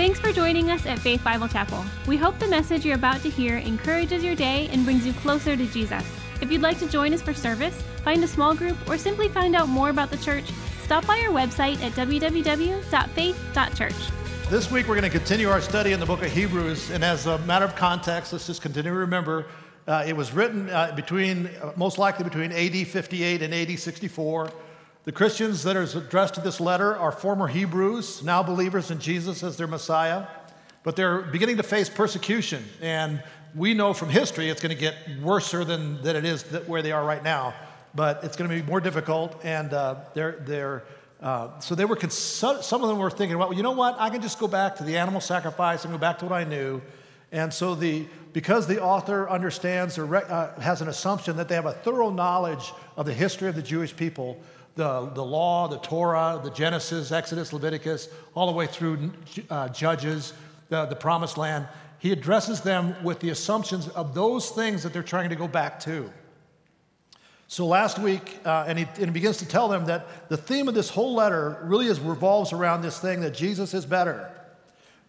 Thanks for joining us at Faith Bible Chapel. We hope the message you're about to hear encourages your day and brings you closer to Jesus. If you'd like to join us for service, find a small group, or simply find out more about the church, stop by our website at www.faith.church. This week we're going to continue our study in the book of Hebrews, and as a matter of context, let's just continue to remember uh, it was written uh, between, uh, most likely between AD 58 and AD 64. The Christians that are addressed to this letter are former Hebrews, now believers in Jesus as their Messiah, but they're beginning to face persecution. And we know from history it's going to get worse than, than it is where they are right now. But it's going to be more difficult, and uh, they're, they're, uh, so they were, some of them were thinking, well, you know what? I can just go back to the animal sacrifice and go back to what I knew. And so, the, because the author understands or uh, has an assumption that they have a thorough knowledge of the history of the Jewish people, the, the law, the Torah, the Genesis, Exodus, Leviticus, all the way through uh, Judges, the, the promised land. He addresses them with the assumptions of those things that they're trying to go back to. So last week, uh, and, he, and, he, begins to tell them that the theme of this whole letter really is revolves around this thing that Jesus is better.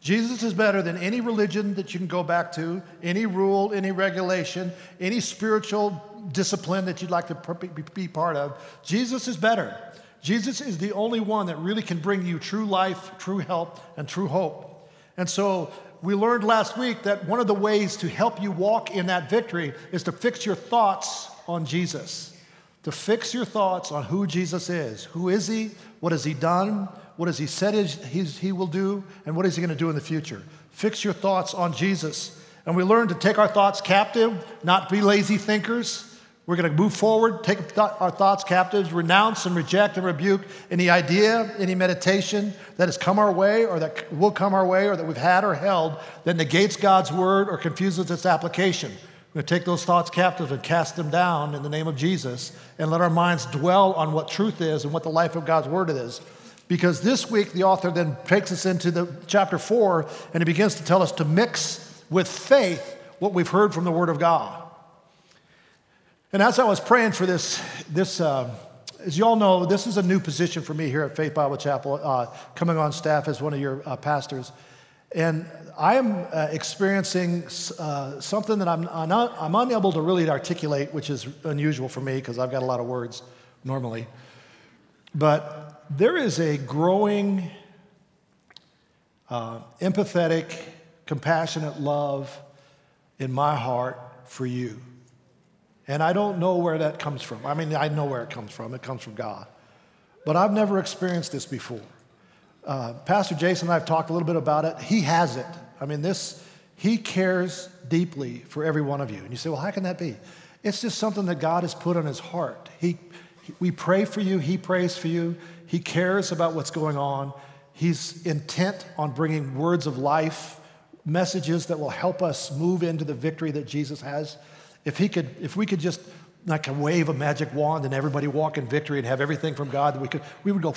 Jesus is better than any religion that you can go back to, any rule, any regulation, any spiritual discipline that you'd like to be part of. Jesus is better. Jesus is the only one that really can bring you true life, true help, and true hope. And so we learned last week that one of the ways to help you walk in that victory is to fix your thoughts on Jesus. To fix your thoughts on who Jesus is. Who is he? What has he done? What has He said He will do? And what is He going to do in the future? Fix your thoughts on Jesus. And we learn to take our thoughts captive, not be lazy thinkers. We're going to move forward, take our thoughts captive, renounce and reject and rebuke any idea, any meditation that has come our way or that will come our way or that we've had or held that negates God's word or confuses its application. We're going to take those thoughts captive and cast them down in the name of Jesus and let our minds dwell on what truth is and what the life of God's word is. Because this week, the author then takes us into the chapter four and he begins to tell us to mix with faith what we've heard from the Word of God. And as I was praying for this, this uh, as you all know, this is a new position for me here at Faith Bible Chapel, uh, coming on staff as one of your uh, pastors. And I am uh, experiencing uh, something that I'm, I'm, not, I'm unable to really articulate, which is unusual for me because I've got a lot of words normally. But there is a growing, uh, empathetic, compassionate love in my heart for you. And I don't know where that comes from. I mean, I know where it comes from, it comes from God. But I've never experienced this before. Uh, Pastor Jason and I have talked a little bit about it. He has it. I mean, this, he cares deeply for every one of you. And you say, well, how can that be? It's just something that God has put on his heart. He, we pray for you, he prays for you. He cares about what's going on. He's intent on bringing words of life, messages that will help us move into the victory that Jesus has. If he could, if we could just like wave a magic wand and everybody walk in victory and have everything from God, that we could, we would go.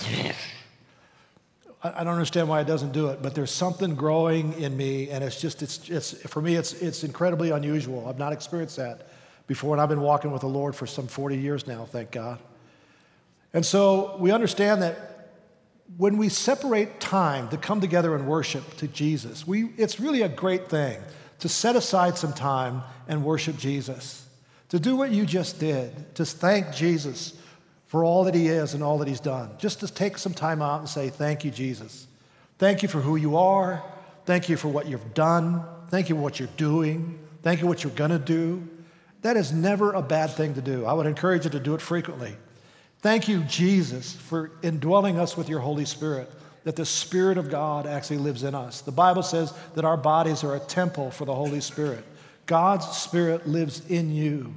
I don't understand why it doesn't do it, but there's something growing in me, and it's just, it's, it's for me, it's, it's incredibly unusual. I've not experienced that before, and I've been walking with the Lord for some 40 years now, thank God. And so we understand that when we separate time to come together and worship to Jesus, we, it's really a great thing to set aside some time and worship Jesus, to do what you just did, to thank Jesus for all that he is and all that he's done. Just to take some time out and say, Thank you, Jesus. Thank you for who you are. Thank you for what you've done. Thank you for what you're doing. Thank you for what you're going to do. That is never a bad thing to do. I would encourage you to do it frequently. Thank you, Jesus, for indwelling us with your Holy Spirit, that the Spirit of God actually lives in us. The Bible says that our bodies are a temple for the Holy Spirit. God's Spirit lives in you.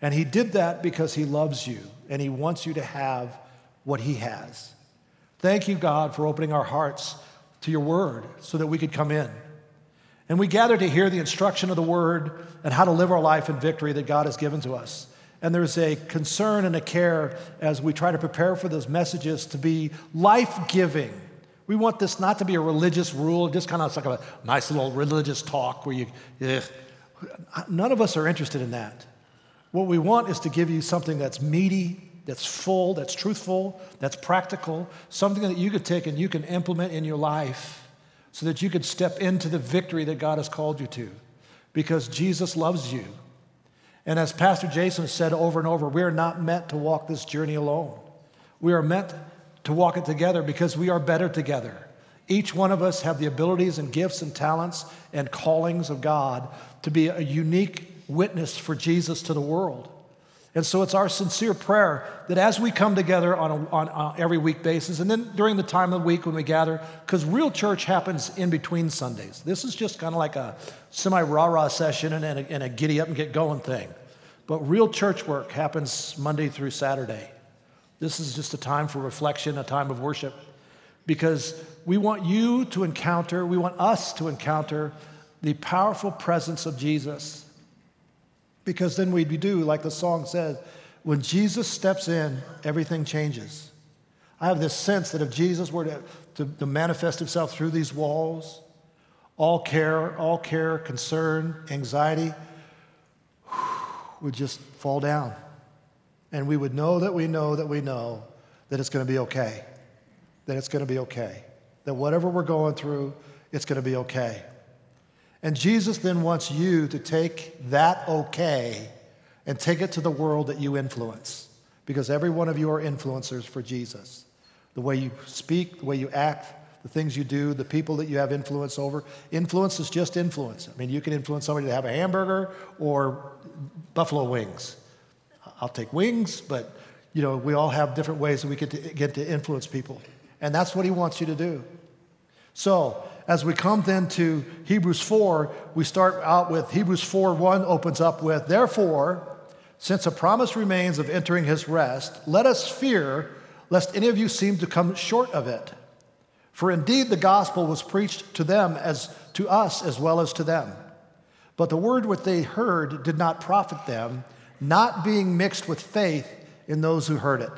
And He did that because He loves you and He wants you to have what He has. Thank you, God, for opening our hearts to your word so that we could come in. And we gather to hear the instruction of the word and how to live our life in victory that God has given to us. And there's a concern and a care as we try to prepare for those messages to be life giving. We want this not to be a religious rule, just kind of like a nice little religious talk where you, ugh. none of us are interested in that. What we want is to give you something that's meaty, that's full, that's truthful, that's practical, something that you could take and you can implement in your life so that you could step into the victory that God has called you to because Jesus loves you. And as Pastor Jason said over and over, we are not meant to walk this journey alone. We are meant to walk it together because we are better together. Each one of us have the abilities and gifts and talents and callings of God to be a unique witness for Jesus to the world. And so it's our sincere prayer that as we come together on, a, on, on every week basis, and then during the time of the week when we gather, because real church happens in between Sundays. This is just kind of like a semi rah rah session and, and, a, and a giddy up and get going thing. But real church work happens Monday through Saturday. This is just a time for reflection, a time of worship, because we want you to encounter, we want us to encounter the powerful presence of Jesus because then we do, like the song says, when Jesus steps in, everything changes. I have this sense that if Jesus were to, to, to manifest himself through these walls, all care, all care, concern, anxiety would just fall down. And we would know that we know that we know that it's going to be okay. That it's going to be okay. That whatever we're going through, it's going to be okay. And Jesus then wants you to take that okay and take it to the world that you influence. Because every one of you are influencers for Jesus. The way you speak, the way you act, the things you do, the people that you have influence over. Influence is just influence. I mean, you can influence somebody to have a hamburger or buffalo wings. I'll take wings, but you know, we all have different ways that we get to, get to influence people. And that's what he wants you to do. So, as we come then to Hebrews 4, we start out with Hebrews 4 1 opens up with, Therefore, since a promise remains of entering his rest, let us fear lest any of you seem to come short of it. For indeed the gospel was preached to them as to us as well as to them. But the word which they heard did not profit them, not being mixed with faith in those who heard it.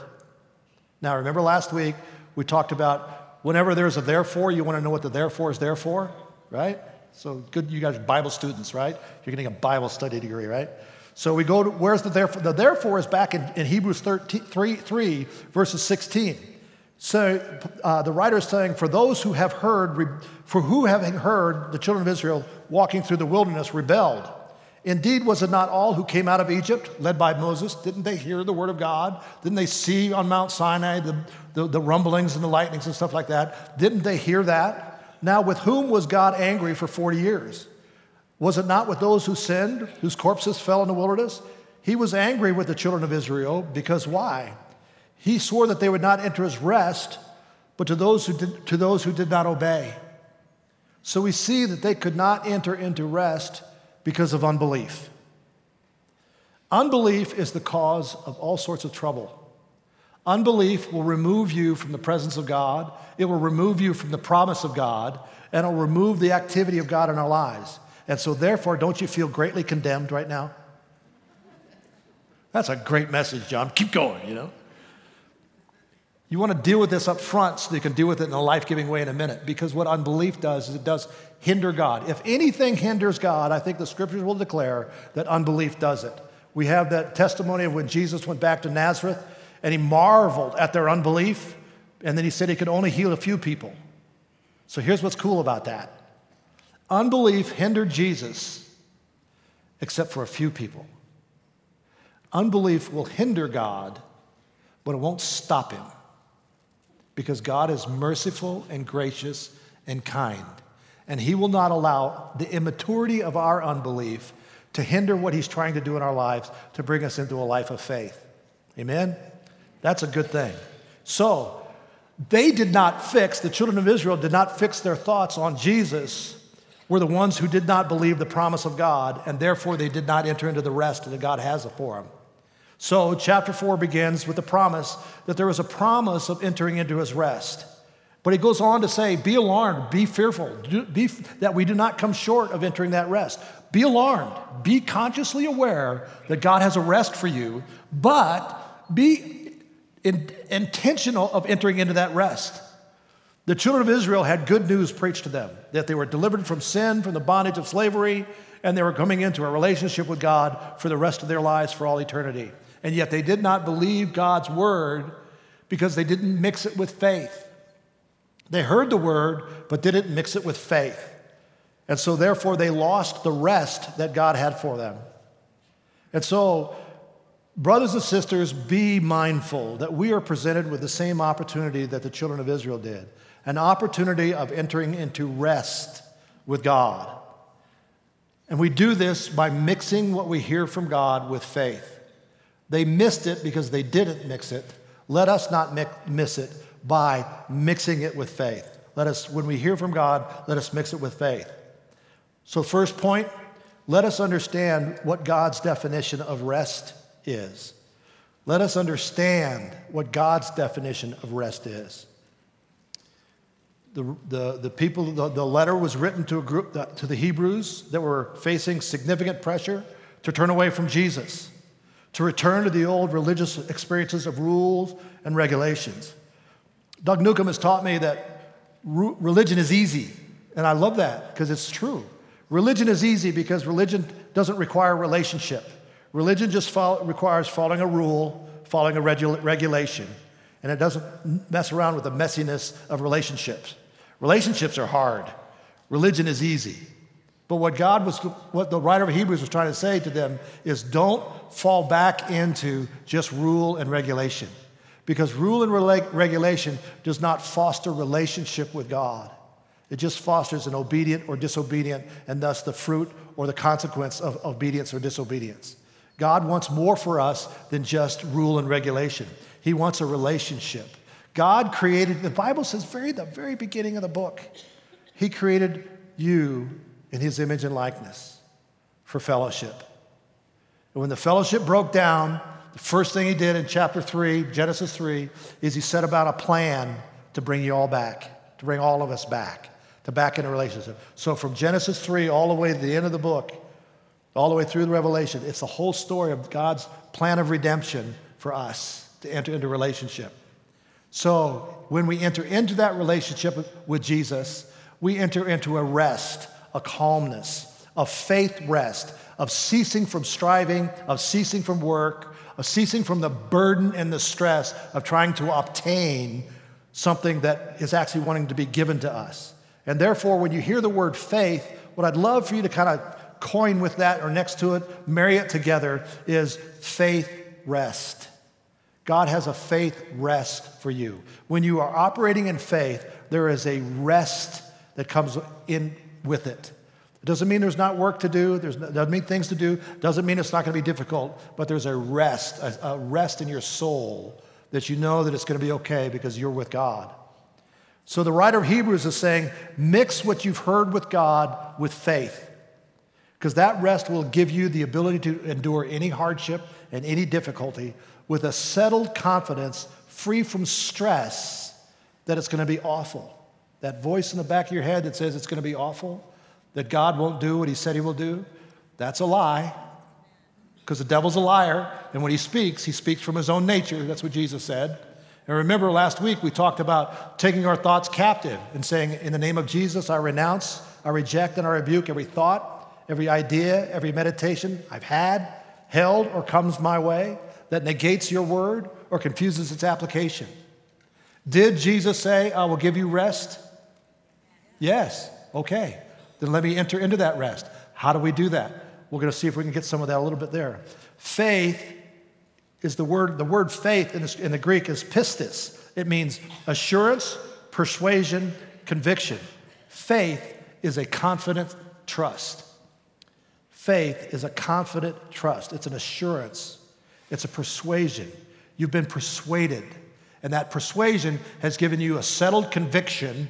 Now, remember last week we talked about Whenever there's a therefore, you want to know what the therefore is there for, right? So good, you guys are Bible students, right? You're getting a Bible study degree, right? So we go to, where's the therefore? The therefore is back in, in Hebrews 13, 3, 3, verses 16. So uh, the writer is saying, for those who have heard, for who having heard the children of Israel walking through the wilderness rebelled, Indeed, was it not all who came out of Egypt, led by Moses? Didn't they hear the word of God? Didn't they see on Mount Sinai the, the, the, rumblings and the lightnings and stuff like that? Didn't they hear that? Now, with whom was God angry for 40 years? Was it not with those who sinned, whose corpses fell in the wilderness? He was angry with the children of Israel because why? He swore that they would not enter his rest, but to those who did, to those who did not obey. So we see that they could not enter into rest because of unbelief. Unbelief is the cause of all sorts of trouble. Unbelief will remove you from the presence of God, it will remove you from the promise of God, and it will remove the activity of God in our lives. And so, therefore, don't you feel greatly condemned right now? That's a great message, John. Keep going, you know. You want to deal with this up front so you can deal with it in a life giving way in a minute. Because what unbelief does is it does hinder God. If anything hinders God, I think the scriptures will declare that unbelief does it. We have that testimony of when Jesus went back to Nazareth and he marveled at their unbelief, and then he said he could only heal a few people. So here's what's cool about that unbelief hindered Jesus, except for a few people. Unbelief will hinder God, but it won't stop him because God is merciful and gracious and kind. And He will not allow the immaturity of our unbelief to hinder what He's trying to do in our lives to bring us into a life of faith. Amen? That's a good thing. So, they did not fix, the children of Israel did not fix their thoughts on Jesus, were the ones who did not believe the promise of God, and therefore they did not enter into the rest that God has for them. So, chapter 4 begins with the promise that there was a promise of entering into his rest. But he goes on to say, Be alarmed, be fearful, do, be, that we do not come short of entering that rest. Be alarmed, be consciously aware that God has a rest for you, but be in, intentional of entering into that rest. The children of Israel had good news preached to them that they were delivered from sin, from the bondage of slavery, and they were coming into a relationship with God for the rest of their lives for all eternity. And yet they did not believe God's word because they didn't mix it with faith. They heard the word, but didn't mix it with faith. And so, therefore, they lost the rest that God had for them. And so, brothers and sisters, be mindful that we are presented with the same opportunity that the children of Israel did an opportunity of entering into rest with God. And we do this by mixing what we hear from God with faith. They missed it because they didn't mix it. Let us not miss it by mixing it with faith. Let us, when we hear from God, let us mix it with faith. So, first point, let us understand what God's definition of rest is. Let us understand what God's definition of rest is. The, the, the people, the, the letter was written to a group, to the Hebrews that were facing significant pressure to turn away from Jesus, to return to the old religious experiences of rules and regulations. Doug Newcomb has taught me that religion is easy, and I love that because it's true. Religion is easy because religion doesn't require relationship. Religion just follow, requires following a rule, following a regu- regulation, and it doesn't mess around with the messiness of relationships. Relationships are hard. Religion is easy. But what God was, what the writer of Hebrews was trying to say to them is don't fall back into just rule and regulation. Because rule and regulation does not foster relationship with God. It just fosters an obedient or disobedient, and thus the fruit or the consequence of obedience or disobedience. God wants more for us than just rule and regulation. He wants a relationship. God created, the Bible says very the very beginning of the book, He created you in His image and likeness for fellowship. And when the fellowship broke down, the first thing He did in chapter 3, Genesis 3, is He set about a plan to bring you all back, to bring all of us back to back in a relationship. So from Genesis 3 all the way to the end of the book, all the way through the Revelation, it's the whole story of God's plan of redemption for us to enter into relationship. So when we enter into that relationship with Jesus, we enter into a rest, a calmness, a faith rest, of ceasing from striving, of ceasing from work, of ceasing from the burden and the stress of trying to obtain something that is actually wanting to be given to us. And therefore, when you hear the word faith, what I'd love for you to kind of coin with that or next to it, marry it together, is faith rest. God has a faith rest for you. When you are operating in faith, there is a rest that comes in with it. It doesn't mean there's not work to do, there's, doesn't mean things to do, doesn't mean it's not going to be difficult, but there's a rest, a, a rest in your soul that you know that it's going to be okay because you're with God. So the writer of Hebrews is saying, mix what you've heard with God with faith, because that rest will give you the ability to endure any hardship and any difficulty with a settled confidence, free from stress that it's going to be awful. That voice in the back of your head that says it's going to be awful, that God won't do what he said he will do, that's a lie. Because the devil's a liar, and when he speaks, he speaks from his own nature. That's what Jesus said. And remember last week we talked about taking our thoughts captive and saying, In the name of Jesus, I renounce, I reject, and I rebuke every thought, every idea, every meditation I've had, held, or comes my way that negates your word or confuses its application. Did Jesus say, I will give you rest? Yes. Okay. Then let me enter into that rest. How do we do that? We're going to see if we can get some of that a little bit there. Faith is the word, the word faith in the, in the Greek is pistis. It means assurance, persuasion, conviction. Faith is a confident trust. Faith is a confident trust. It's an assurance. It's a persuasion. You've been persuaded. And that persuasion has given you a settled conviction,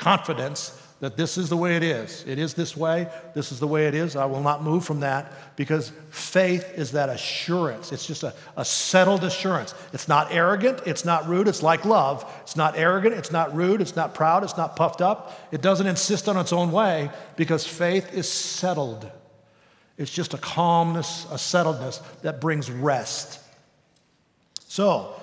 confidence that this is the way it is. It is this way. This is the way it is. I will not move from that because faith is that assurance. It's just a, a settled assurance. It's not arrogant. It's not rude. It's like love. It's not arrogant. It's not rude. It's not proud. It's not puffed up. It doesn't insist on its own way because faith is settled. It's just a calmness, a settledness that brings rest. So,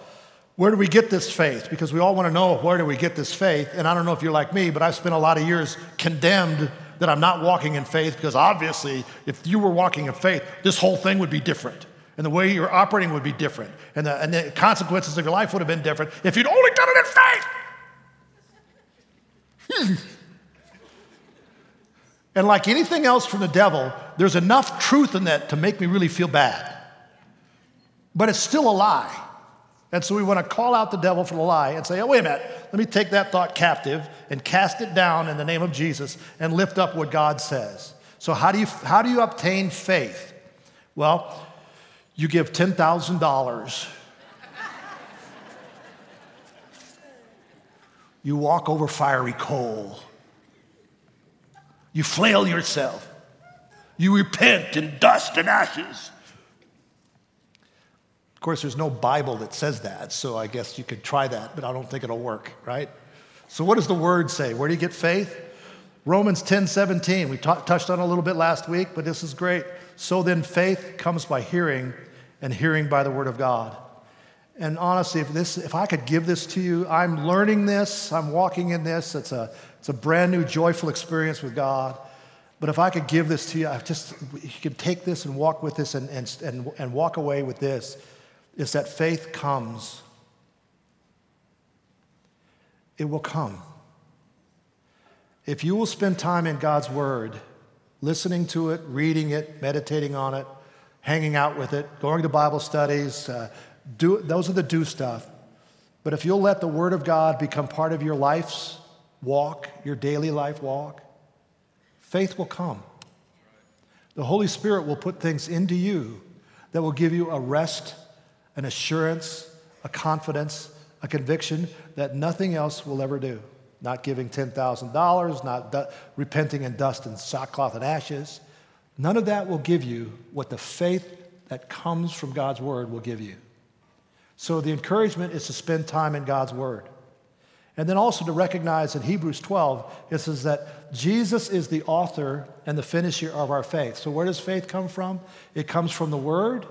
where do we get this faith? Because we all want to know where do we get this faith. And I don't know if you're like me, but I've spent a lot of years condemned that I'm not walking in faith because obviously, if you were walking in faith, this whole thing would be different. And the way you're operating would be different. And the, and the consequences of your life would have been different if you'd only done it in faith. and like anything else from the devil, there's enough truth in that to make me really feel bad. But it's still a lie. And so we want to call out the devil for the lie and say, oh, wait a minute, let me take that thought captive and cast it down in the name of Jesus and lift up what God says. So, how do you, how do you obtain faith? Well, you give $10,000. you walk over fiery coal. You flail yourself. You repent in dust and ashes. Of course, there's no Bible that says that, so I guess you could try that, but I don't think it'll work, right? So, what does the word say? Where do you get faith? Romans 10 17. We t- touched on a little bit last week, but this is great. So then, faith comes by hearing, and hearing by the word of God. And honestly, if, this, if I could give this to you, I'm learning this, I'm walking in this. It's a, it's a brand new, joyful experience with God. But if I could give this to you, I just, you could take this and walk with this and, and, and, and walk away with this is that faith comes. It will come. If you will spend time in God's Word, listening to it, reading it, meditating on it, hanging out with it, going to Bible studies, uh, do, those are the do stuff. But if you'll let the Word of God become part of your life's walk, your daily life walk, faith will come. The Holy Spirit will put things into you that will give you a rest an assurance, a confidence, a conviction that nothing else will ever do. Not giving $10,000, not du- repenting in dust and sackcloth and ashes. None of that will give you what the faith that comes from God's word will give you. So the encouragement is to spend time in God's word. And then also to recognize in Hebrews 12, it says that Jesus is the author and the finisher of our faith. So where does faith come from? It comes from the word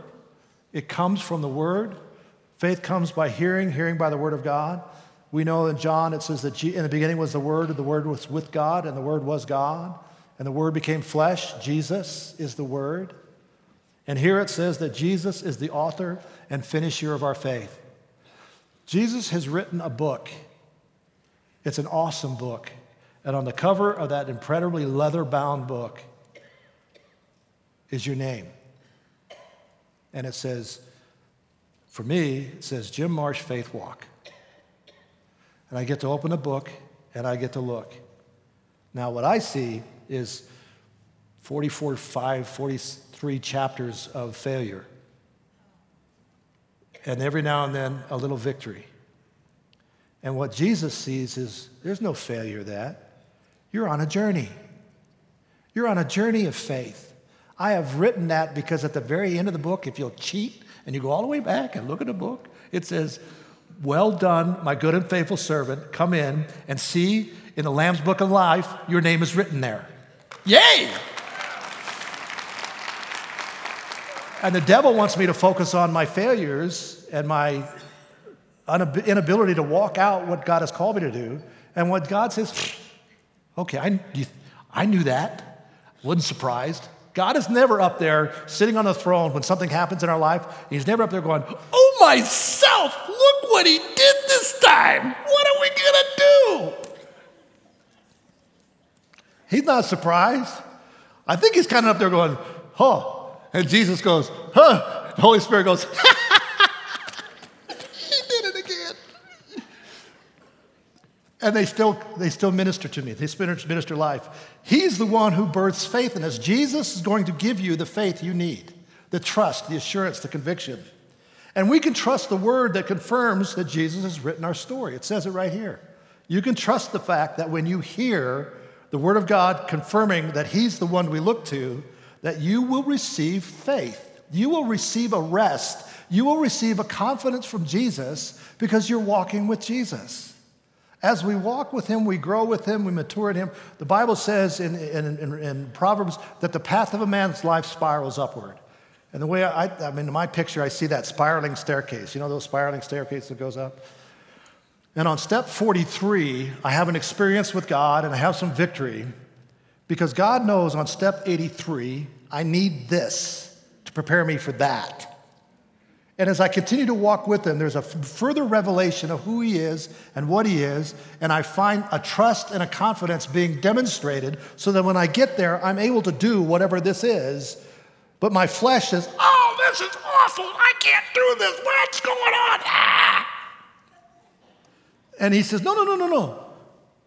it comes from the Word. Faith comes by hearing, hearing by the Word of God. We know in John it says that in the beginning was the Word, and the Word was with God, and the Word was God, and the Word became flesh. Jesus is the Word. And here it says that Jesus is the author and finisher of our faith. Jesus has written a book. It's an awesome book. And on the cover of that incredibly leather bound book is your name and it says, for me, it says Jim Marsh Faith Walk. And I get to open a book and I get to look. Now, what I see is 44, 5, 43 chapters of failure. And every now and then, a little victory. And what Jesus sees is there's no failure that. You're on a journey. You're on a journey of faith. I have written that because at the very end of the book, if you'll cheat and you go all the way back and look at the book, it says, Well done, my good and faithful servant. Come in and see in the Lamb's Book of Life, your name is written there. Yay! And the devil wants me to focus on my failures and my inability to walk out what God has called me to do. And what God says, okay, I, I knew that. Wasn't surprised. God is never up there sitting on the throne when something happens in our life. He's never up there going, Oh, myself, look what he did this time. What are we going to do? He's not surprised. I think he's kind of up there going, Huh. And Jesus goes, Huh. The Holy Spirit goes, He did it again. and they still, they still minister to me. They still minister life. He's the one who births faith in us. Jesus is going to give you the faith you need, the trust, the assurance, the conviction. And we can trust the word that confirms that Jesus has written our story. It says it right here. You can trust the fact that when you hear the word of God confirming that he's the one we look to, that you will receive faith. You will receive a rest. You will receive a confidence from Jesus because you're walking with Jesus. As we walk with Him, we grow with Him, we mature in Him. The Bible says in, in, in, in Proverbs that the path of a man's life spirals upward. And the way I, I mean, in my picture, I see that spiraling staircase. You know those spiraling staircases that goes up? And on step 43, I have an experience with God and I have some victory because God knows on step 83, I need this to prepare me for that. And as I continue to walk with him, there's a further revelation of who he is and what he is. And I find a trust and a confidence being demonstrated so that when I get there, I'm able to do whatever this is. But my flesh says, Oh, this is awful. I can't do this. What's going on? Ah! And he says, No, no, no, no, no.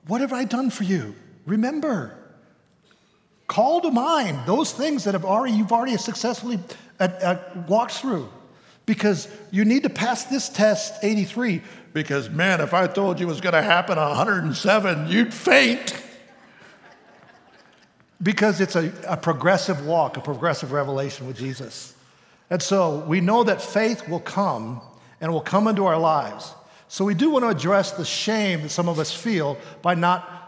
What have I done for you? Remember. Call to mind those things that have already, you've already successfully uh, uh, walked through because you need to pass this test 83 because man if i told you it was going to happen 107 you'd faint. Because it's a, a, progressive walk a progressive revelation with jesus. And so we know that faith will come and will come into our lives. So we do want to address the shame that some of us feel by not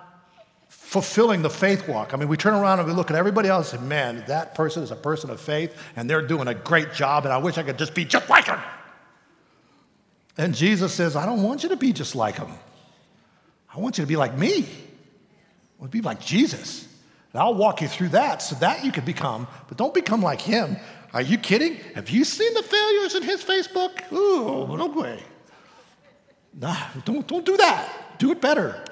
fulfilling the faith walk. I mean, we turn around and we look at everybody else and, man, that person is a person of faith and they're doing a great job and I wish I could just be just like them. And Jesus says, I don't want you to be just like them. I want you to be like me. I want to be like Jesus. And I'll walk you through that so that you can become, but don't become like him. Are you kidding? Have you seen the failures in his Facebook? Ooh, no way. Nah, don't, don't do that. Do it better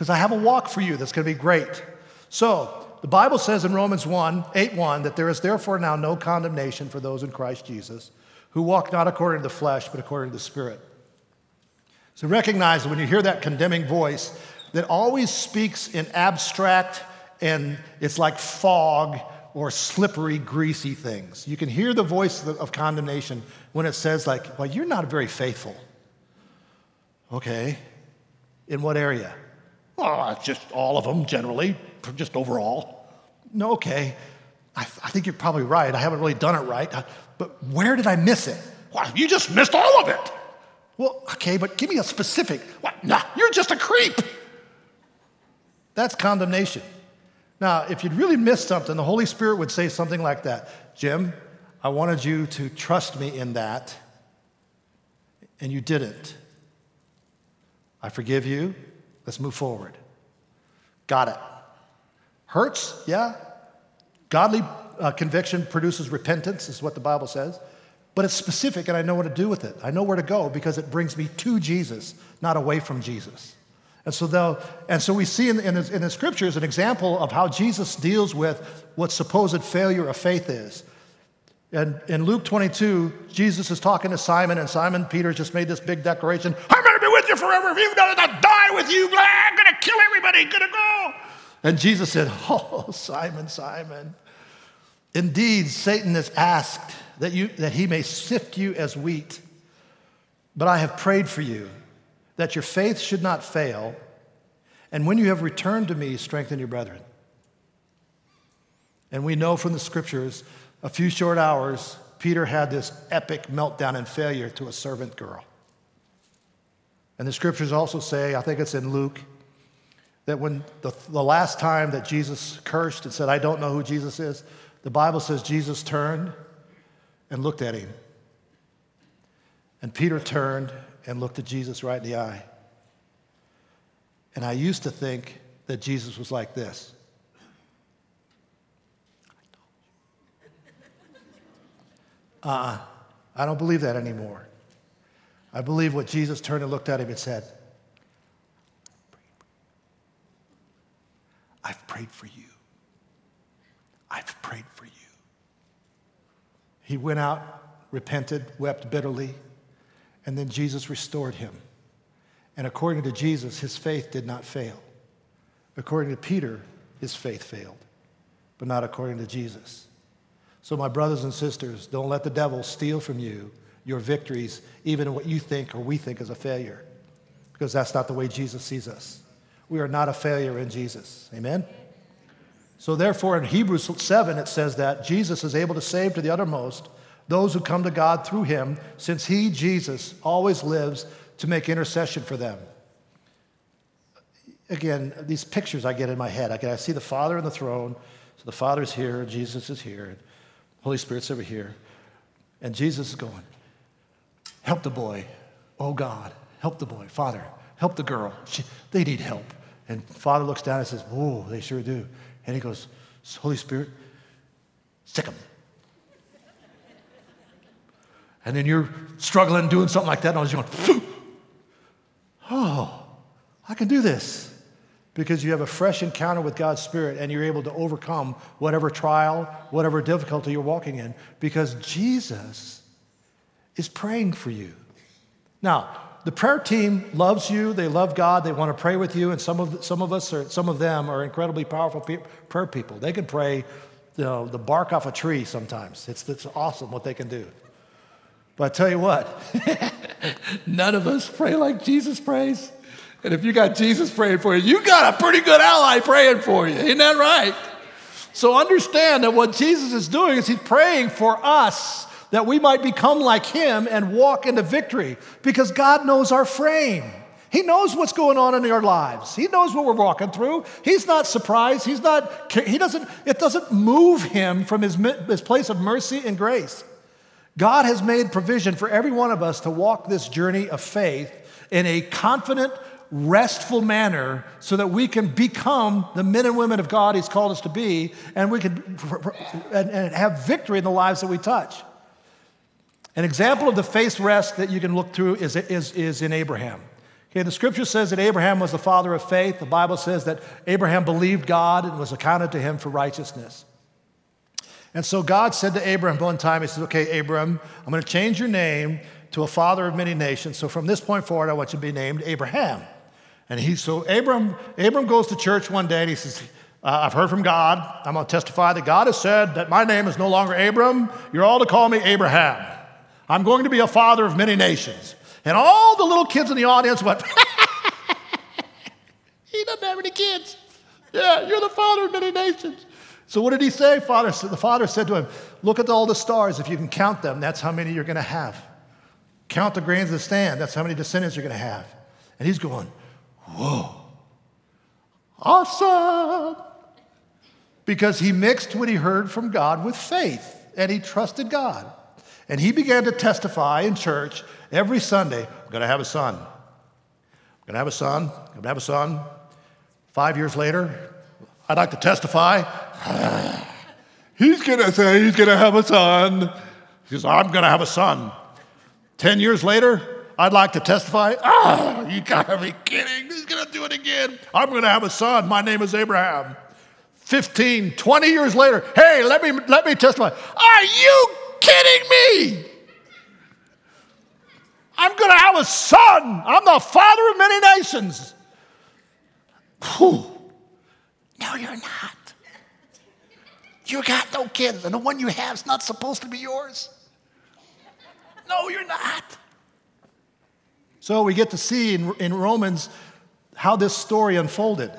because I have a walk for you that's going to be great. So, the Bible says in Romans 1 8 1 that there is therefore now no condemnation for those in Christ Jesus who walk not according to the flesh, but according to the Spirit. So, recognize that when you hear that condemning voice, that always speaks in abstract and it's like fog or slippery, greasy things. You can hear the voice of condemnation when it says, like, well, you're not very faithful. Okay. In what area? Oh, just all of them generally, just overall. No, okay. I, I, think you're probably right. I haven't really done it right. Uh, but where did I miss it? Well, you just missed all of it. Well, okay, but give me a specific. What? Nah, you're just a creep. That's condemnation. Now, if you'd really missed something, the Holy Spirit would say something like that Jim, I wanted you to trust me in that, and you didn't. I forgive you. Let's move forward. Got it. Hurts? Yeah. Godly uh, conviction produces repentance, is what the Bible says. But it's specific, and I know what to do with it. I know where to go because it brings me to Jesus, not away from Jesus. And so, and so we see in, in, the, in the scriptures an example of how Jesus deals with what supposed failure of faith is. And in Luke 22, Jesus is talking to Simon, and Simon Peter just made this big declaration I'm forever. If you've done it, I'll die with you. I'm going to kill everybody. Going to go. And Jesus said, Oh, Simon, Simon. Indeed, Satan has asked that, you, that he may sift you as wheat. But I have prayed for you that your faith should not fail. And when you have returned to me, strengthen your brethren. And we know from the scriptures a few short hours, Peter had this epic meltdown and failure to a servant girl. And the scriptures also say, I think it's in Luke, that when the, the last time that Jesus cursed and said, I don't know who Jesus is, the Bible says Jesus turned and looked at him. And Peter turned and looked at Jesus right in the eye. And I used to think that Jesus was like this. Uh, I don't believe that anymore. I believe what Jesus turned and looked at him and said, I've prayed for you. I've prayed for you. He went out, repented, wept bitterly, and then Jesus restored him. And according to Jesus, his faith did not fail. According to Peter, his faith failed, but not according to Jesus. So, my brothers and sisters, don't let the devil steal from you your victories, even what you think or we think is a failure, because that's not the way Jesus sees us. We are not a failure in Jesus. Amen? So, therefore, in Hebrews 7, it says that Jesus is able to save to the uttermost those who come to God through him, since he, Jesus, always lives to make intercession for them. Again, these pictures I get in my head. I, I see the Father on the throne. So the Father's here, Jesus is here. Holy Spirit's over here. And Jesus is going, Help the boy. Oh God, help the boy. Father, help the girl. She, they need help. And Father looks down and says, Whoa, they sure do. And he goes, Holy Spirit, sic them. And then you're struggling doing something like that, and I was going, oh, I can do this. Because you have a fresh encounter with God's Spirit and you're able to overcome whatever trial, whatever difficulty you're walking in, because Jesus is praying for you. Now, the prayer team loves you. They love God. They want to pray with you. And some of, some of us, or some of them, are incredibly powerful pe- prayer people. They can pray you know, the bark off a tree sometimes. It's, it's awesome what they can do. But I tell you what, none of us pray like Jesus prays. And if you got Jesus praying for you, you got a pretty good ally praying for you. Ain't that right? So understand that what Jesus is doing is he's praying for us that we might become like him and walk into victory because God knows our frame. He knows what's going on in our lives. He knows what we're walking through. He's not surprised. He's not, he doesn't, it doesn't move him from his, his place of mercy and grace. God has made provision for every one of us to walk this journey of faith in a confident, restful manner so that we can become the men and women of God He's called us to be and we can and, have victory in the lives that we touch. An example of the faith rest that you can look through is, is, is in Abraham. Okay, the scripture says that Abraham was the father of faith. The Bible says that Abraham believed God and was accounted to him for righteousness. And so God said to Abraham one time, He said, Okay, Abraham, I'm going to change your name to a father of many nations. So from this point forward, I want you to be named Abraham. And he, so Abram, Abram goes to church one day and he says, uh, I've heard from God. I'm going to testify that God has said that my name is no longer Abram. You're all to call me Abraham. I'm going to be a father of many nations. And all the little kids in the audience went, He doesn't have any kids. Yeah, you're the father of many nations. So what did he say? Father, the father said to him, Look at all the stars. If you can count them, that's how many you're going to have. Count the grains of the sand. That's how many descendants you're going to have. And he's going, Whoa, awesome. Because he mixed what he heard from God with faith and he trusted God. And he began to testify in church every Sunday I'm going to have a son. I'm going to have a son. I'm going to have a son. Five years later, I'd like to testify. he's going to say he's going to have a son. He says, I'm going to have a son. Ten years later, I'd like to testify. Oh, you gotta be kidding. He's gonna do it again. I'm gonna have a son. My name is Abraham. 15, 20 years later, hey, let me, let me testify. Are you kidding me? I'm going to have a son. I'm the father of many nations. Whew. No, you're not. You got no kids, and the one you have is not supposed to be yours. No, you're not. So we get to see in, in Romans how this story unfolded.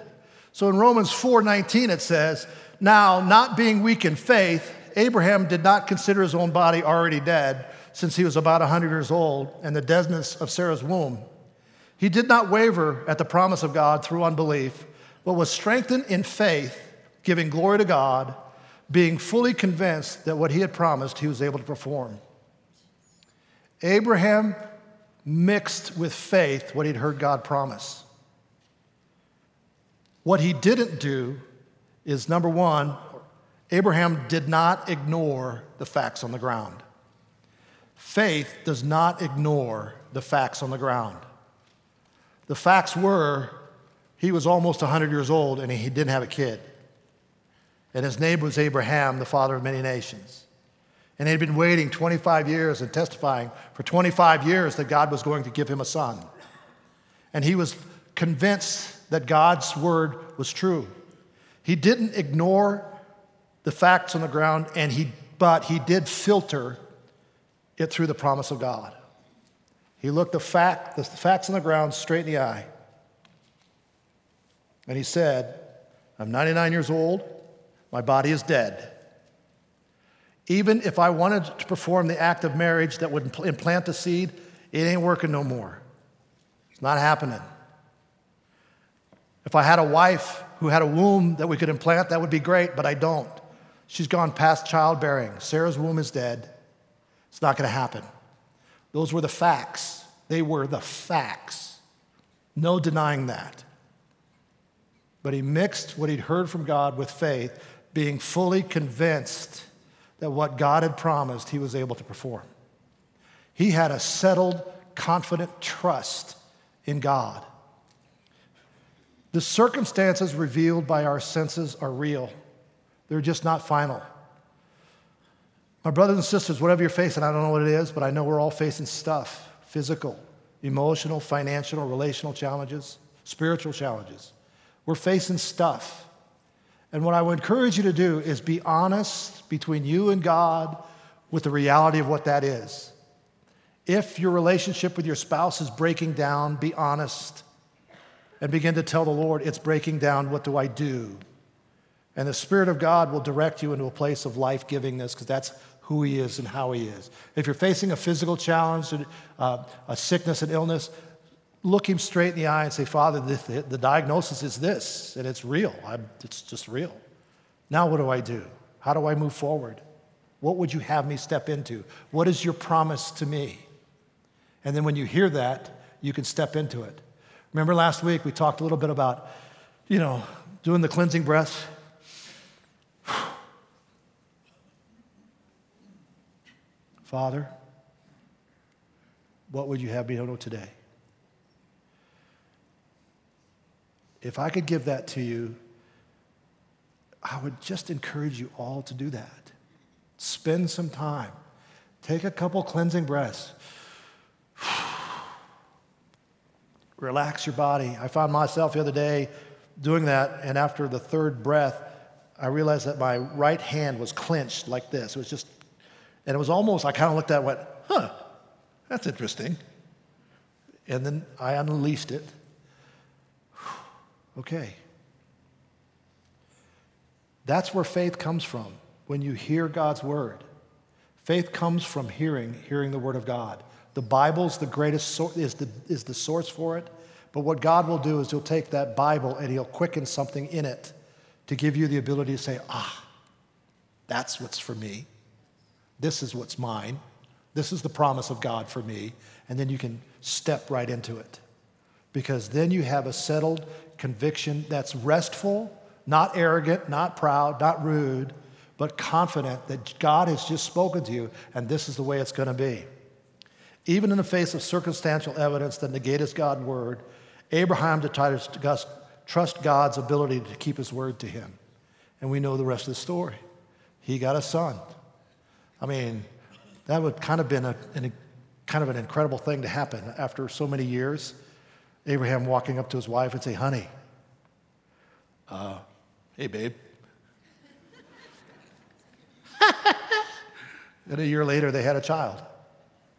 So in Romans 4:19 it says, "Now, not being weak in faith, Abraham did not consider his own body already dead." since he was about 100 years old and the deadness of Sarah's womb. He did not waver at the promise of God through unbelief, but was strengthened in faith, giving glory to God, being fully convinced that what he had promised he was able to perform. Abraham mixed with faith what he'd heard God promise. What he didn't do is number one, Abraham did not ignore the facts on the ground. Faith does not ignore the facts on the ground. The facts were he was almost 100 years old and he didn't have a kid. And his name was Abraham, the father of many nations. And he'd been waiting 25 years and testifying for 25 years that God was going to give him a son. And he was convinced that God's word was true. He didn't ignore the facts on the ground, and he, but he did filter it through the promise of God. He looked the, fact, the facts on the ground straight in the eye. And he said, I'm 99 years old. My body is dead. Even if I wanted to perform the act of marriage that would implant the seed, it ain't working no more. It's not happening. If I had a wife who had a womb that we could implant, that would be great, but I don't. She's gone past childbearing. Sarah's womb is dead. It's not going to happen. Those were the facts. They were the facts. No denying that. But he mixed what he'd heard from God with faith, being fully convinced that what God had promised, he was able to perform. He had a settled, confident trust in God. The circumstances revealed by our senses are real, they're just not final. My brothers and sisters, whatever you're facing, I don't know what it is, but I know we're all facing stuff physical, emotional, financial, relational challenges, spiritual challenges. We're facing stuff. And what I would encourage you to do is be honest between you and God with the reality of what that is. If your relationship with your spouse is breaking down, be honest and begin to tell the Lord, it's breaking down. What do I do? And the Spirit of God will direct you into a place of life givingness because that's who He is and how He is. If you're facing a physical challenge, uh, a sickness, and illness, look Him straight in the eye and say, Father, the, the diagnosis is this, and it's real. I'm, it's just real. Now, what do I do? How do I move forward? What would you have me step into? What is your promise to me? And then when you hear that, you can step into it. Remember last week we talked a little bit about, you know, doing the cleansing breath? Father, what would you have me know today? If I could give that to you, I would just encourage you all to do that. Spend some time. Take a couple cleansing breaths. Relax your body. I found myself the other day doing that, and after the third breath, I realized that my right hand was clenched like this. It was just and it was almost, I kind of looked at it and went, huh, that's interesting. And then I unleashed it. okay. That's where faith comes from when you hear God's word. Faith comes from hearing, hearing the word of God. The Bible's the greatest source, is the, is the source for it. But what God will do is He'll take that Bible and He'll quicken something in it to give you the ability to say, ah, that's what's for me. This is what's mine. This is the promise of God for me. And then you can step right into it. Because then you have a settled conviction that's restful, not arrogant, not proud, not rude, but confident that God has just spoken to you and this is the way it's going to be. Even in the face of circumstantial evidence that negates God's word, Abraham decided to trust God's ability to keep his word to him. And we know the rest of the story. He got a son. I mean, that would kind of been a, an, kind of an incredible thing to happen after so many years. Abraham walking up to his wife and say, "Honey, uh, hey babe." and a year later, they had a child.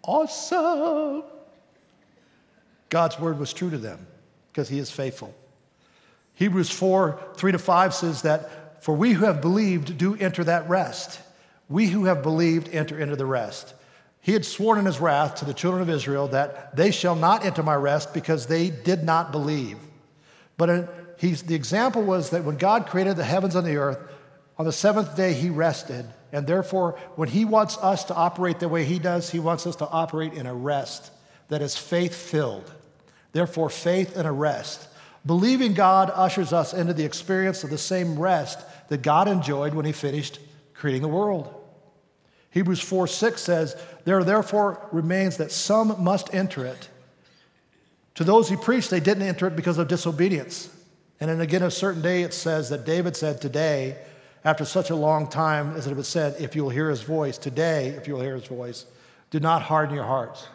Awesome. God's word was true to them because he is faithful. Hebrews 4 3 to 5 says that, For we who have believed do enter that rest. We who have believed enter into the rest. He had sworn in his wrath to the children of Israel that they shall not enter my rest because they did not believe. But he's, the example was that when God created the heavens and the earth, on the seventh day he rested. And therefore, when he wants us to operate the way he does, he wants us to operate in a rest that is faith filled. Therefore, faith and a rest. Believing God ushers us into the experience of the same rest that God enjoyed when he finished creating the world. Hebrews 4 6 says, There therefore remains that some must enter it. To those he preached, they didn't enter it because of disobedience. And then again, a certain day, it says that David said, Today, after such a long time as it was said, if you'll hear his voice, today, if you'll hear his voice, do not harden your hearts.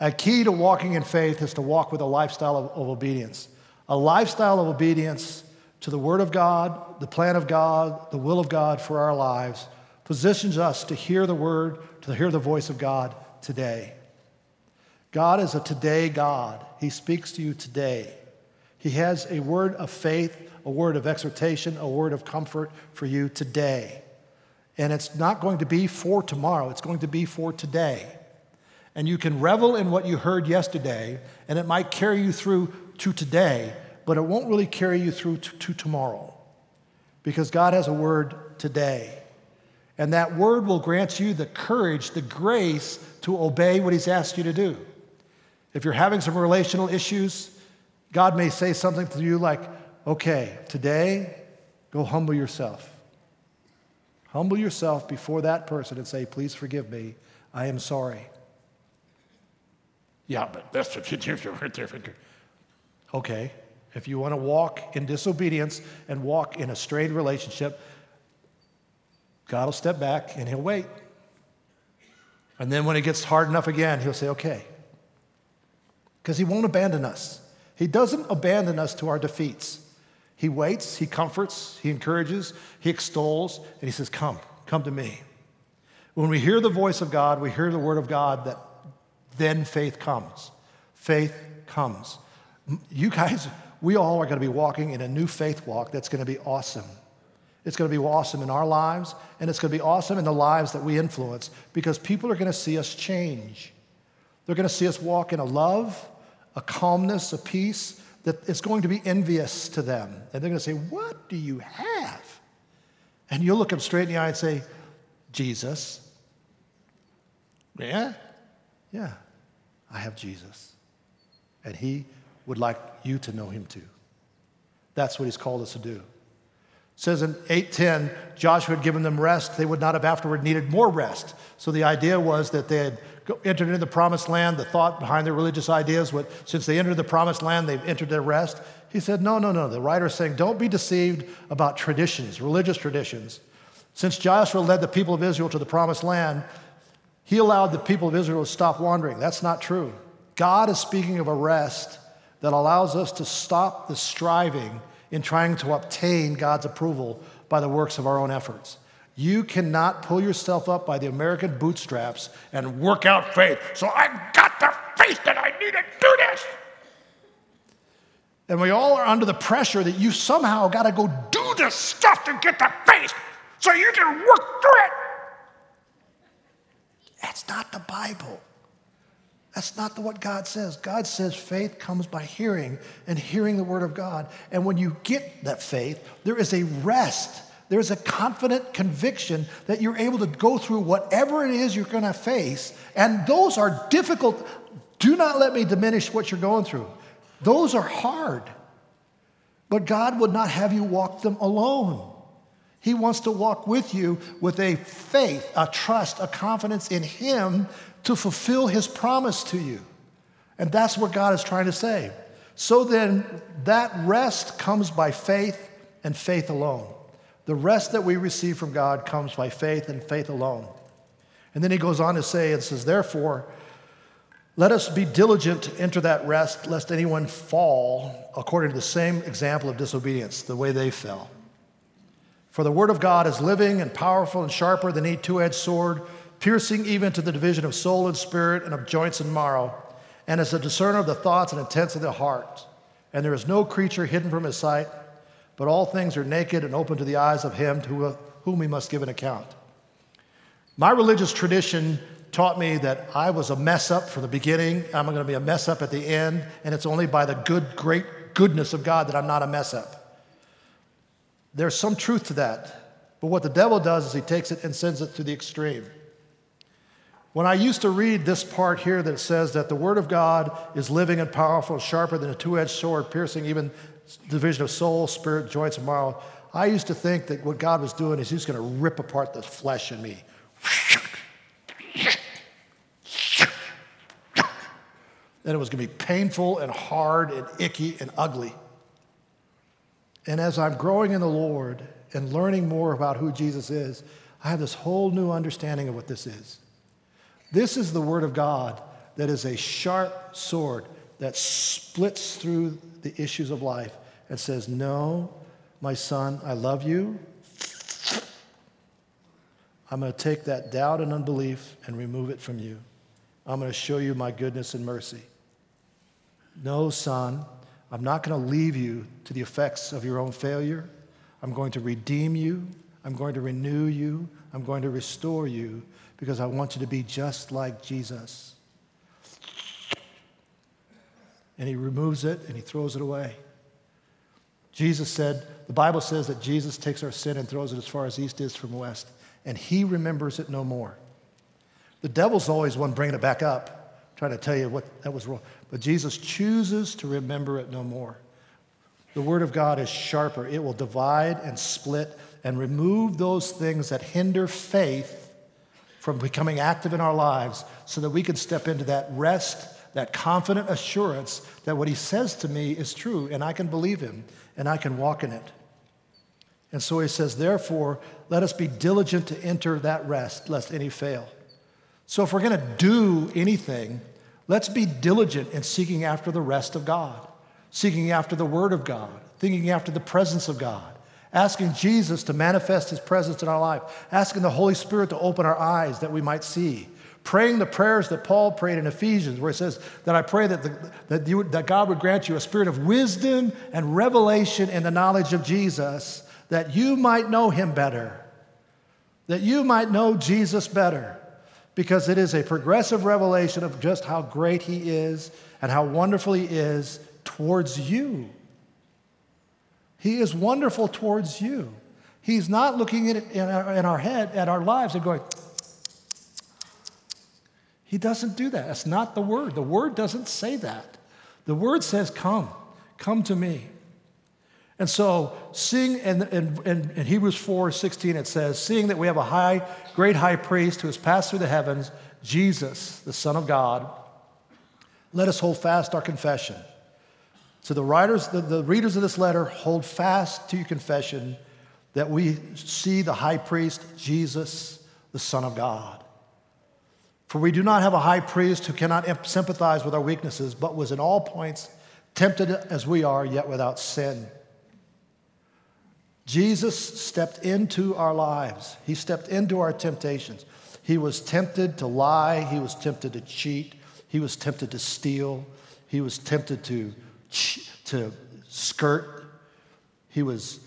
A key to walking in faith is to walk with a lifestyle of, of obedience. A lifestyle of obedience to the Word of God, the plan of God, the will of God for our lives positions us to hear the word, to hear the voice of God today. God is a today God. He speaks to you today. He has a word of faith, a word of exhortation, a word of comfort for you today. And it's not going to be for tomorrow, it's going to be for today. And you can revel in what you heard yesterday, and it might carry you through to today, but it won't really carry you through to, to tomorrow. Because God has a word today. And that word will grant you the courage, the grace to obey what He's asked you to do. If you're having some relational issues, God may say something to you like, okay, today, go humble yourself. Humble yourself before that person and say, please forgive me. I am sorry. Yeah, but that's what you do. Okay, if you want to walk in disobedience and walk in a strained relationship, God will step back and he'll wait. And then when it gets hard enough again, he'll say, okay. Because he won't abandon us. He doesn't abandon us to our defeats. He waits, he comforts, he encourages, he extols, and he says, Come, come to me. When we hear the voice of God, we hear the word of God, that then faith comes. Faith comes. You guys, we all are going to be walking in a new faith walk that's going to be awesome. It's going to be awesome in our lives, and it's going to be awesome in the lives that we influence because people are going to see us change. They're going to see us walk in a love, a calmness, a peace that is going to be envious to them. And they're going to say, What do you have? And you'll look them straight in the eye and say, Jesus. Yeah? Yeah, I have Jesus. And he would like you to know him too. That's what he's called us to do. It says in 8:10, Joshua had given them rest. They would not have afterward needed more rest. So the idea was that they had entered into the promised land. The thought behind their religious ideas was since they entered the promised land, they've entered their rest. He said, no, no, no. The writer is saying, don't be deceived about traditions, religious traditions. Since Joshua led the people of Israel to the promised land, he allowed the people of Israel to stop wandering. That's not true. God is speaking of a rest that allows us to stop the striving in trying to obtain God's approval by the works of our own efforts. You cannot pull yourself up by the American bootstraps and work out faith. So I've got the faith that I need to do this. And we all are under the pressure that you somehow got to go do this stuff to get the faith so you can work through it. That's not the Bible. That's not what God says. God says faith comes by hearing and hearing the word of God. And when you get that faith, there is a rest. There's a confident conviction that you're able to go through whatever it is you're going to face. And those are difficult. Do not let me diminish what you're going through. Those are hard. But God would not have you walk them alone. He wants to walk with you with a faith, a trust, a confidence in Him to fulfill his promise to you. And that's what God is trying to say. So then, that rest comes by faith and faith alone. The rest that we receive from God comes by faith and faith alone. And then he goes on to say, and says, Therefore, let us be diligent to enter that rest, lest anyone fall according to the same example of disobedience, the way they fell. For the word of God is living and powerful and sharper than any two edged sword piercing even to the division of soul and spirit and of joints and marrow, and is a discerner of the thoughts and intents of the heart. And there is no creature hidden from his sight, but all things are naked and open to the eyes of him to whom we must give an account. My religious tradition taught me that I was a mess up from the beginning, I'm going to be a mess up at the end, and it's only by the good, great goodness of God that I'm not a mess up. There's some truth to that. But what the devil does is he takes it and sends it to the extreme. When I used to read this part here that says that the Word of God is living and powerful, sharper than a two edged sword, piercing even division of soul, spirit, joints, and marrow, I used to think that what God was doing is He's going to rip apart the flesh in me. And it was going to be painful and hard and icky and ugly. And as I'm growing in the Lord and learning more about who Jesus is, I have this whole new understanding of what this is. This is the word of God that is a sharp sword that splits through the issues of life and says, No, my son, I love you. I'm going to take that doubt and unbelief and remove it from you. I'm going to show you my goodness and mercy. No, son, I'm not going to leave you to the effects of your own failure. I'm going to redeem you. I'm going to renew you. I'm going to restore you because I want you to be just like Jesus. And he removes it and he throws it away. Jesus said, the Bible says that Jesus takes our sin and throws it as far as east is from west, and he remembers it no more. The devil's always one bringing it back up, trying to tell you what that was wrong. But Jesus chooses to remember it no more. The Word of God is sharper, it will divide and split and remove those things that hinder faith from becoming active in our lives so that we can step into that rest, that confident assurance that what he says to me is true and I can believe him and I can walk in it. And so he says, therefore, let us be diligent to enter that rest, lest any fail. So if we're going to do anything, let's be diligent in seeking after the rest of God, seeking after the Word of God, thinking after the presence of God asking Jesus to manifest his presence in our life, asking the Holy Spirit to open our eyes that we might see, praying the prayers that Paul prayed in Ephesians, where he says that I pray that, the, that, you, that God would grant you a spirit of wisdom and revelation in the knowledge of Jesus, that you might know him better, that you might know Jesus better, because it is a progressive revelation of just how great he is and how wonderful he is towards you. He is wonderful towards you. He's not looking at in our, in our head, at our lives, and going, He doesn't do that. That's not the word. The word doesn't say that. The word says, Come, come to me. And so, seeing in, in, in, Hebrews 4 16, it says, Seeing that we have a high, great high priest who has passed through the heavens, Jesus, the Son of God, let us hold fast our confession. So the writers, the, the readers of this letter, hold fast to your confession that we see the high priest, Jesus, the Son of God. For we do not have a high priest who cannot sympathize with our weaknesses, but was in all points tempted as we are, yet without sin. Jesus stepped into our lives. He stepped into our temptations. He was tempted to lie. He was tempted to cheat. He was tempted to steal. He was tempted to to skirt. He was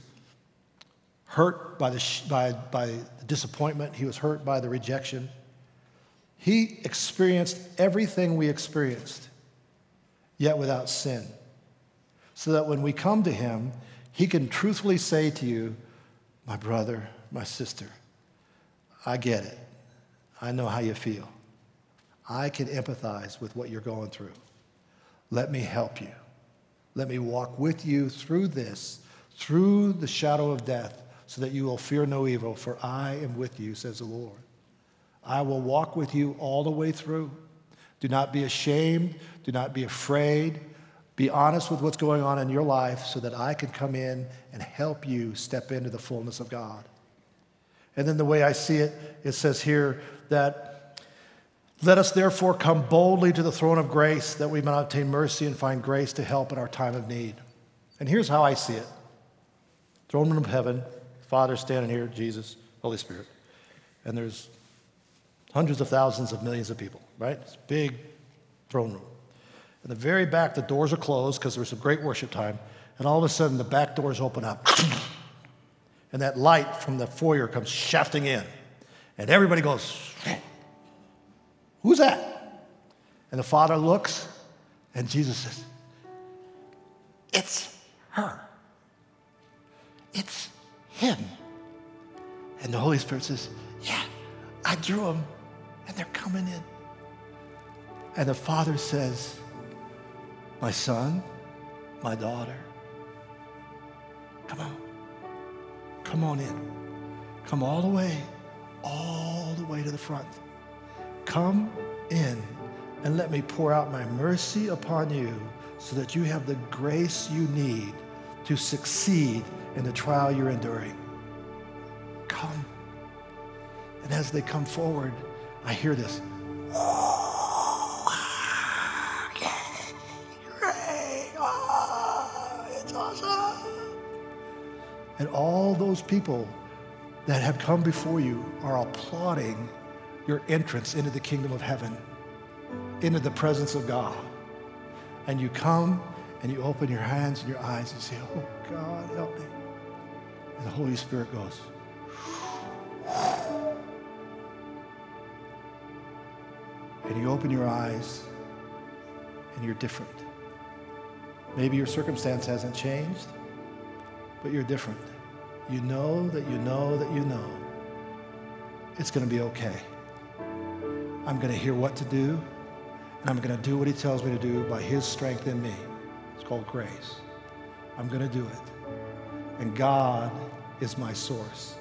hurt by the, by, by the disappointment, he was hurt by the rejection. He experienced everything we experienced, yet without sin. So that when we come to him, he can truthfully say to you, My brother, my sister, I get it. I know how you feel. I can empathize with what you're going through. Let me help you. Let me walk with you through this, through the shadow of death, so that you will fear no evil, for I am with you, says the Lord. I will walk with you all the way through. Do not be ashamed. Do not be afraid. Be honest with what's going on in your life so that I can come in and help you step into the fullness of God. And then the way I see it, it says here that let us therefore come boldly to the throne of grace that we may obtain mercy and find grace to help in our time of need. And here's how I see it throne room of heaven, Father standing here, Jesus, Holy Spirit. And there's hundreds of thousands of millions of people, right? It's big throne room. In the very back, the doors are closed because there's some great worship time. And all of a sudden, the back doors open up. and that light from the foyer comes shafting in. And everybody goes, Who's that? And the father looks, and Jesus says, It's her. It's him. And the Holy Spirit says, Yeah, I drew them, and they're coming in. And the father says, My son, my daughter, come on. Come on in. Come all the way, all the way to the front. Come in and let me pour out my mercy upon you so that you have the grace you need to succeed in the trial you're enduring. Come. And as they come forward, I hear this. It's awesome. And all those people that have come before you are applauding your entrance into the kingdom of heaven, into the presence of God. And you come and you open your hands and your eyes and say, Oh, God, help me. And the Holy Spirit goes, and you open your eyes and you're different. Maybe your circumstance hasn't changed, but you're different. You know that you know that you know it's going to be okay. I'm going to hear what to do, and I'm going to do what he tells me to do by his strength in me. It's called grace. I'm going to do it. And God is my source.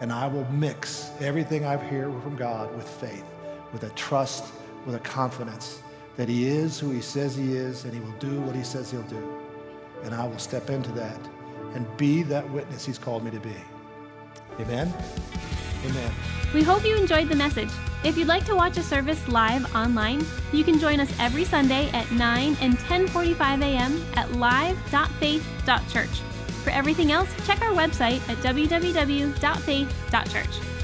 and I will mix everything I hear from God with faith, with a trust, with a confidence that He is who He says He is and He will do what He says He'll do. And I will step into that and be that witness He's called me to be. Amen? Amen. We hope you enjoyed the message. If you'd like to watch a service live online, you can join us every Sunday at 9 and 10:45 a.m. at live.faith.church. For everything else, check our website at www.faith.church.